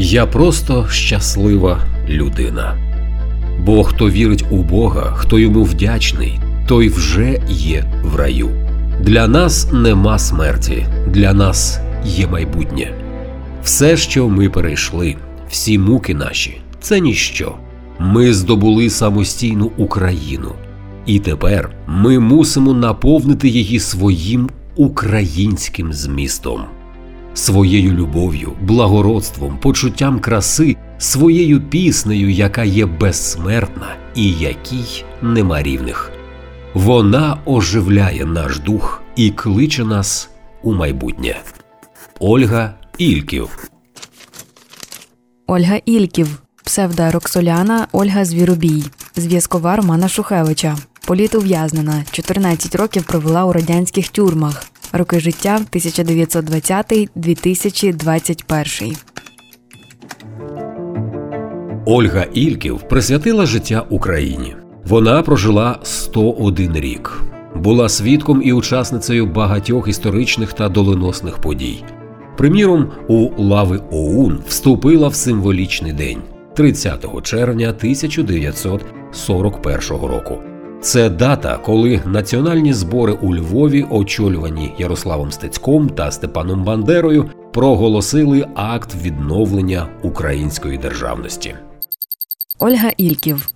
Я просто щаслива людина. Бо хто вірить у Бога, хто йому вдячний, той вже є в раю. Для нас нема смерті, для нас є майбутнє. Все, що ми перейшли, всі муки наші це ніщо. Ми здобули самостійну Україну, і тепер ми мусимо наповнити її своїм українським змістом, своєю любов'ю, благородством, почуттям краси, своєю піснею, яка є безсмертна і якій нема рівних. Вона оживляє наш дух і кличе нас у майбутнє. Ольга Ільків Ольга Ільків, псевда Роксоляна Ольга Звіробій, зв'язкова Романа Шухевича. Політув'язнена, 14 років провела у радянських тюрмах. Роки життя 1920-2021. Ольга Ільків присвятила життя Україні. Вона прожила 101 рік, була свідком і учасницею багатьох історичних та доленосних подій. Приміром, у лави ОУН вступила в символічний день 30 червня 1941 року. Це дата, коли національні збори у Львові, очолювані Ярославом Стецьком та Степаном Бандерою, проголосили акт відновлення української державності. Ольга Ільків,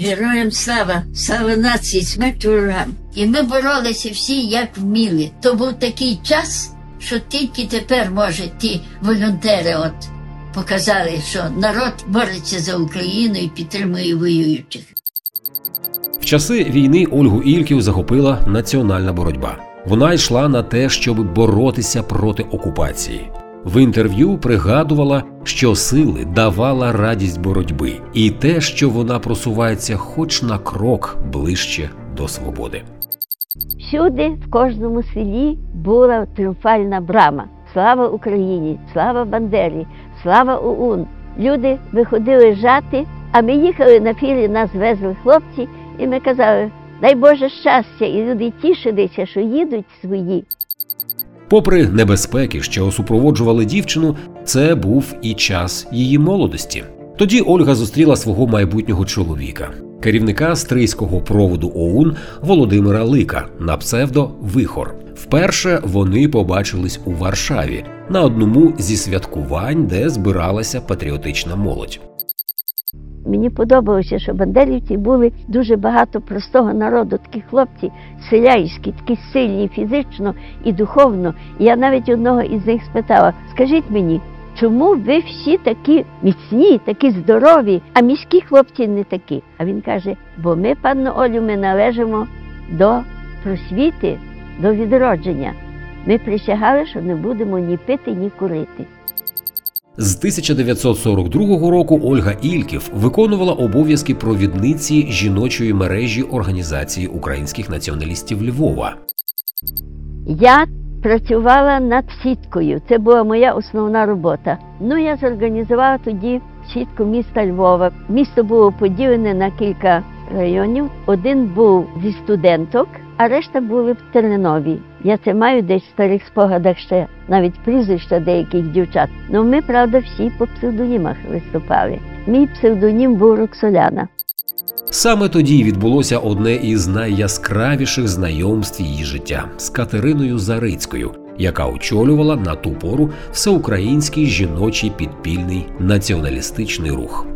Героям слава, слава нації, смерть ворогам. І ми боролися всі як вміли. То був такий час, що тільки тепер, може, ті волонтери от показали, що народ бореться за Україну і підтримує воюючих. Часи війни Ольгу Ільків захопила національна боротьба. Вона йшла на те, щоб боротися проти окупації. В інтерв'ю пригадувала, що сили давала радість боротьби, і те, що вона просувається хоч на крок ближче до свободи. Всюди, в кожному селі була тріумфальна брама. Слава Україні! Слава Бандері! Слава ОУН! Люди виходили жати, а ми їхали на філі, нас везли хлопці, і ми казали, дай Боже щастя, і люди тішилися, що їдуть свої. Попри небезпеки, що супроводжували дівчину, це був і час її молодості. Тоді Ольга зустріла свого майбутнього чоловіка, керівника стрийського проводу ОУН Володимира Лика на псевдо Вихор. Вперше вони побачились у Варшаві на одному зі святкувань, де збиралася патріотична молодь. Мені подобалося, що бандерівці були дуже багато простого народу, такі хлопці селяйські, такі сильні фізично і духовно. Я навіть одного із них спитала: скажіть мені, чому ви всі такі міцні, такі здорові, а міські хлопці не такі? А він каже: бо ми, панно Олю, ми належимо до просвіти, до відродження. Ми присягали, що не будемо ні пити, ні курити. З 1942 року Ольга Ільків виконувала обов'язки провідниці жіночої мережі організації українських націоналістів Львова. Я працювала над сіткою. Це була моя основна робота. Ну, я зорганізувала тоді сітку міста Львова. Місто було поділене на кілька районів. Один був зі студенток, а решта були в Тернові. Я це маю десь в старих спогадах ще навіть прізвища деяких дівчат. Ну ми, правда, всі по псевдонімах виступали. Мій псевдонім був Роксоляна. Саме тоді відбулося одне із найяскравіших знайомств її життя з Катериною Зарицькою, яка очолювала на ту пору всеукраїнський жіночий підпільний націоналістичний рух.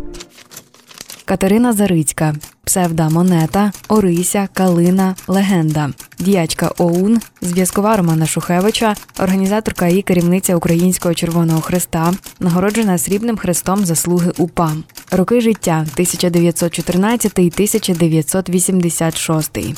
Катерина Зарицька, псевда Монета, Орися, Калина, Легенда, діячка ОУН, зв'язкова Романа Шухевича, організаторка і керівниця Українського Червоного Хреста, нагороджена срібним хрестом заслуги УПА. Роки життя 1914-1986.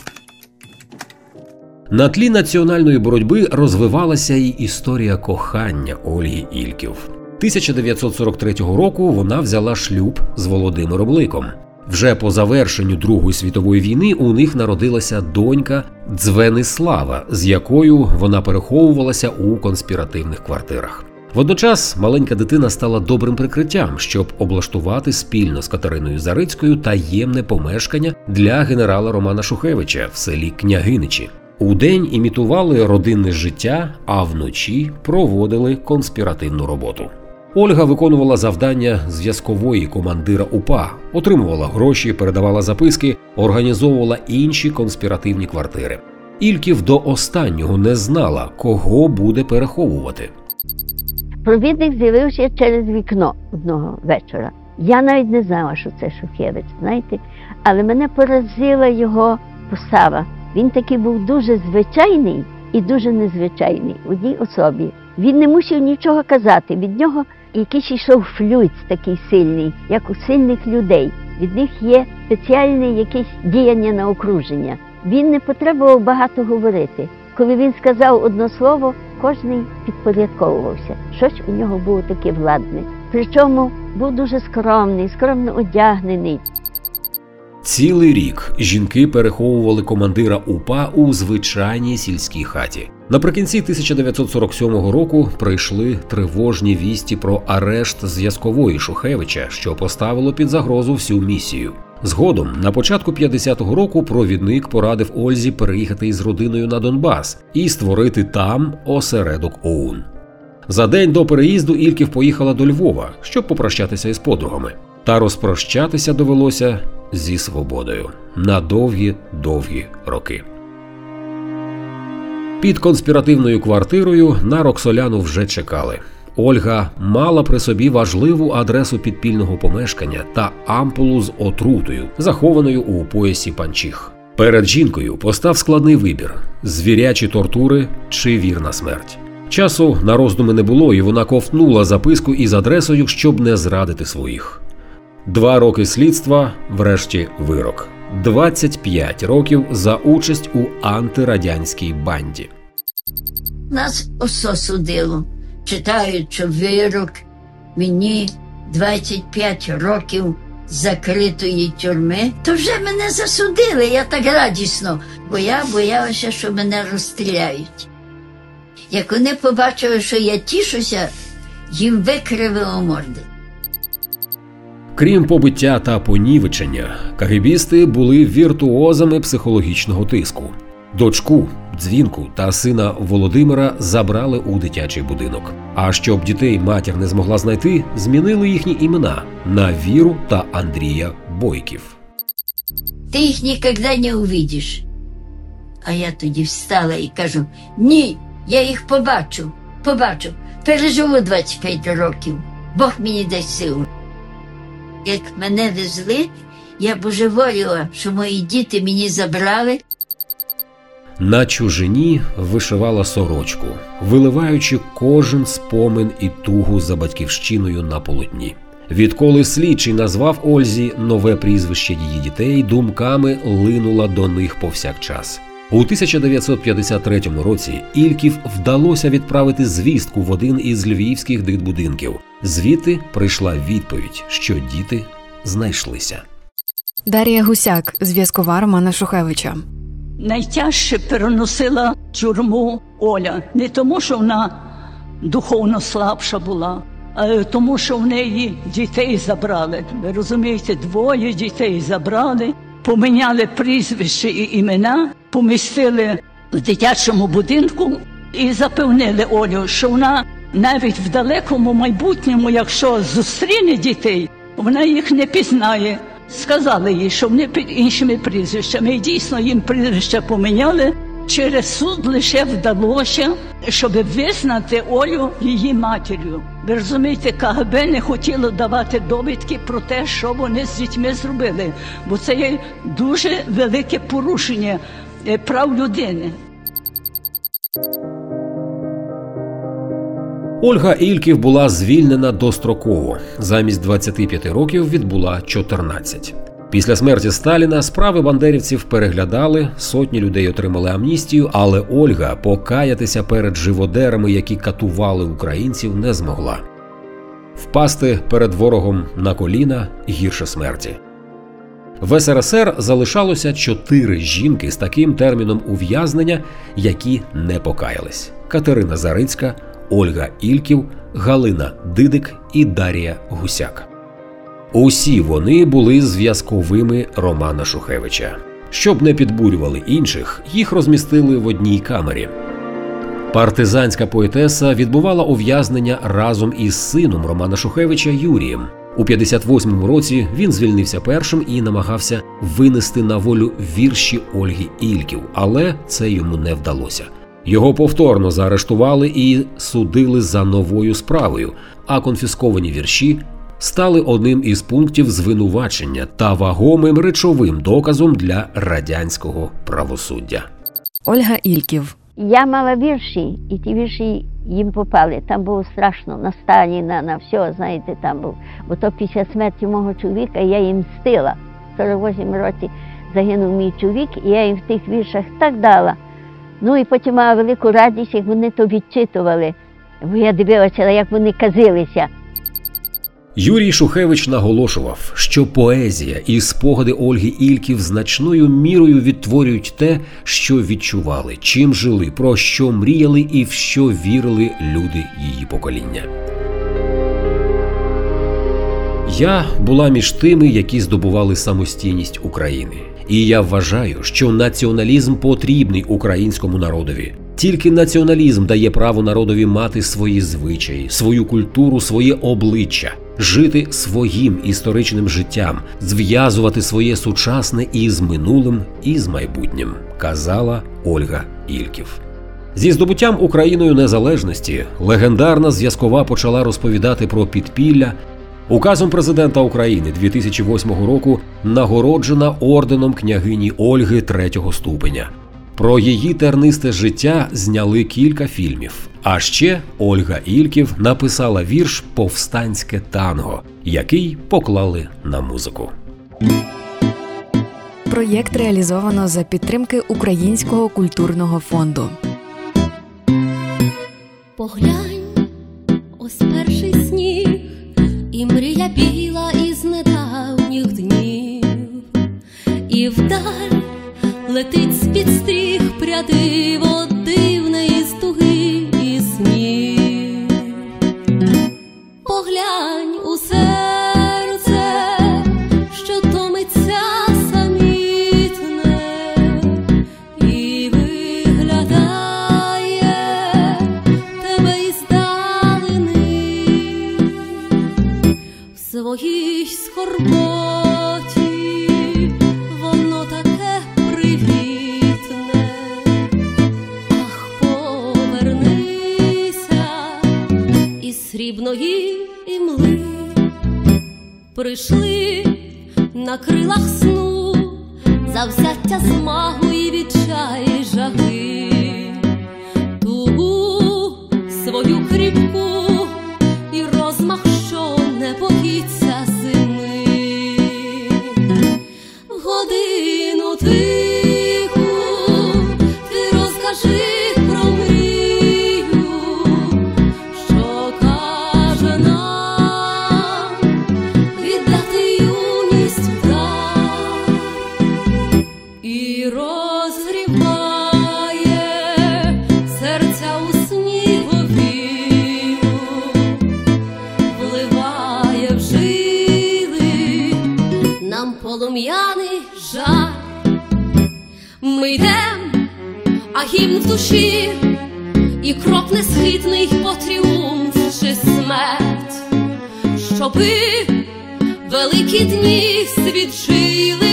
На тлі національної боротьби розвивалася й історія кохання Ольги Ільків. 1943 року вона взяла шлюб з Володимиром Ликом. Вже по завершенню Другої світової війни у них народилася донька Дзвенислава, з якою вона переховувалася у конспіративних квартирах. Водночас маленька дитина стала добрим прикриттям, щоб облаштувати спільно з Катериною Зарицькою таємне помешкання для генерала Романа Шухевича в селі Княгиничі. Удень імітували родинне життя, а вночі проводили конспіративну роботу. Ольга виконувала завдання зв'язкової командира УПА, отримувала гроші, передавала записки, організовувала інші конспіративні квартири. Ільків до останнього не знала, кого буде переховувати. Провідник з'явився через вікно одного вечора. Я навіть не знала, що це Шухевич, знаєте, але мене поразила його постава. Він такий був дуже звичайний і дуже незвичайний в одній особі. Він не мусив нічого казати. Від нього якийсь йшов флюйц такий сильний, як у сильних людей. Від них є спеціальне якесь діяння на окруження. Він не потребував багато говорити. Коли він сказав одне слово, кожний підпорядковувався. Щось у нього було таке владне. Причому був дуже скромний, скромно одягнений. Цілий рік жінки переховували командира УПА у звичайній сільській хаті. Наприкінці 1947 року прийшли тривожні вісті про арешт зв'язкової Шухевича, що поставило під загрозу всю місію. Згодом, на початку 50-го року, провідник порадив Ользі переїхати із родиною на Донбас і створити там осередок ОУН. За день до переїзду Ільків поїхала до Львова, щоб попрощатися із подругами. Та розпрощатися довелося зі свободою на довгі довгі роки. Під конспіративною квартирою на Роксоляну вже чекали. Ольга мала при собі важливу адресу підпільного помешкання та ампулу з отрутою, захованою у поясі панчіх. Перед жінкою постав складний вибір: звірячі тортури чи вірна смерть. Часу на роздуми не було, і вона ковтнула записку із адресою, щоб не зрадити своїх. Два роки слідства, врешті вирок. 25 років за участь у антирадянській банді. Нас. Читають, що вирок мені 25 років закритої тюрми, то вже мене засудили, я так радісно, бо я боялася, що мене розстріляють. Як вони побачили, що я тішуся, їм викривило морди. Крім побиття та понівечення, кагибісти були віртуозами психологічного тиску. Дочку, дзвінку та сина Володимира забрали у дитячий будинок. А щоб дітей матір не змогла знайти, змінили їхні імена на Віру та Андрія Бойків. Ти їх ніколи не увидиш. А я тоді встала і кажу: ні, я їх побачу, побачу, переживу 25 років, Бог мені дасть силу. Як мене везли, я божеволіла, що мої діти мені забрали. На чужині вишивала сорочку, виливаючи кожен спомин і тугу за батьківщиною на полотні. Відколи слідчий назвав Ользі нове прізвище її дітей, думками линула до них повсякчас. У 1953 році Ільків вдалося відправити звістку в один із львівських дитбудинків. Звідти прийшла відповідь, що діти знайшлися. Дар'я Гусяк, зв'язкова Романа Шухевича. Найтяжче переносила тюрму Оля не тому, що вона духовно слабша була, а тому, що в неї дітей забрали. Ви розумієте, двоє дітей забрали, поміняли прізвище і імена, помістили в дитячому будинку і запевнили Олю, що вона навіть в далекому майбутньому, якщо зустріне дітей, вона їх не пізнає. Сказали їй, що вони під іншими прізвищами. І дійсно їм прізвища поміняли. Через суд лише вдалося, щоб визнати Олю її матір'ю. Ви розумієте, КГБ не хотіло давати довідки про те, що вони з дітьми зробили, бо це є дуже велике порушення прав людини. Ольга Ільків була звільнена достроково. Замість 25 років відбула 14. Після смерті Сталіна справи бандерівців переглядали, сотні людей отримали амністію, але Ольга покаятися перед живодерами, які катували українців, не змогла. Впасти перед ворогом на коліна гірше смерті. В СРСР залишалося чотири жінки з таким терміном ув'язнення, які не покаялись: Катерина Зарицька, Ольга Ільків, Галина Дидик і Дарія Гусяк. Усі вони були зв'язковими Романа Шухевича. Щоб не підбурювали інших, їх розмістили в одній камері. Партизанська поетеса відбувала ув'язнення разом із сином Романа Шухевича Юрієм. У 58-му році він звільнився першим і намагався винести на волю вірші Ольги Ільків, але це йому не вдалося. Його повторно заарештували і судили за новою справою, а конфісковані вірші стали одним із пунктів звинувачення та вагомим речовим доказом для радянського правосуддя. Ольга Ільків. Я мала вірші, і ті вірші їм попали. Там було страшно на Сталіна, на все, знаєте, там був. Бо то після смерті мого чоловіка я їм мстила. В 48 році загинув мій чоловік, і я їм в тих віршах так дала. Ну і потім мала велику радість, як вони то відчитували. Бо я дивилася, як вони казилися. Юрій Шухевич наголошував, що поезія і спогади Ольги Ільків значною мірою відтворюють те, що відчували, чим жили, про що мріяли і в що вірили люди її покоління. Я була між тими, які здобували самостійність України. І я вважаю, що націоналізм потрібний українському народові. Тільки націоналізм дає право народові мати свої звичаї, свою культуру, своє обличчя, жити своїм історичним життям, зв'язувати своє сучасне із минулим і з майбутнім, казала Ольга Ільків. Зі здобуттям Україною незалежності легендарна зв'язкова почала розповідати про підпілля. Указом президента України 2008 року нагороджена орденом княгині Ольги третього ступеня. Про її тернисте життя зняли кілька фільмів. А ще Ольга Ільків написала вірш Повстанське танго, який поклали на музику. Проєкт реалізовано за підтримки Українського культурного фонду. Поглянь, ось перший сніг, і мрія біла із недавніх днів, і вдаль летить з-під стріх прядиво срібної імли, прийшли на крилах сну, завзяття змагу і відчай жаги, тугу свою кріпку і розмах, що не боїться зими. Годину тиху ти розкажи йдем, а гімн в душі, і крок несхитний по тріумф чи смерть, щоби великі дні свідчили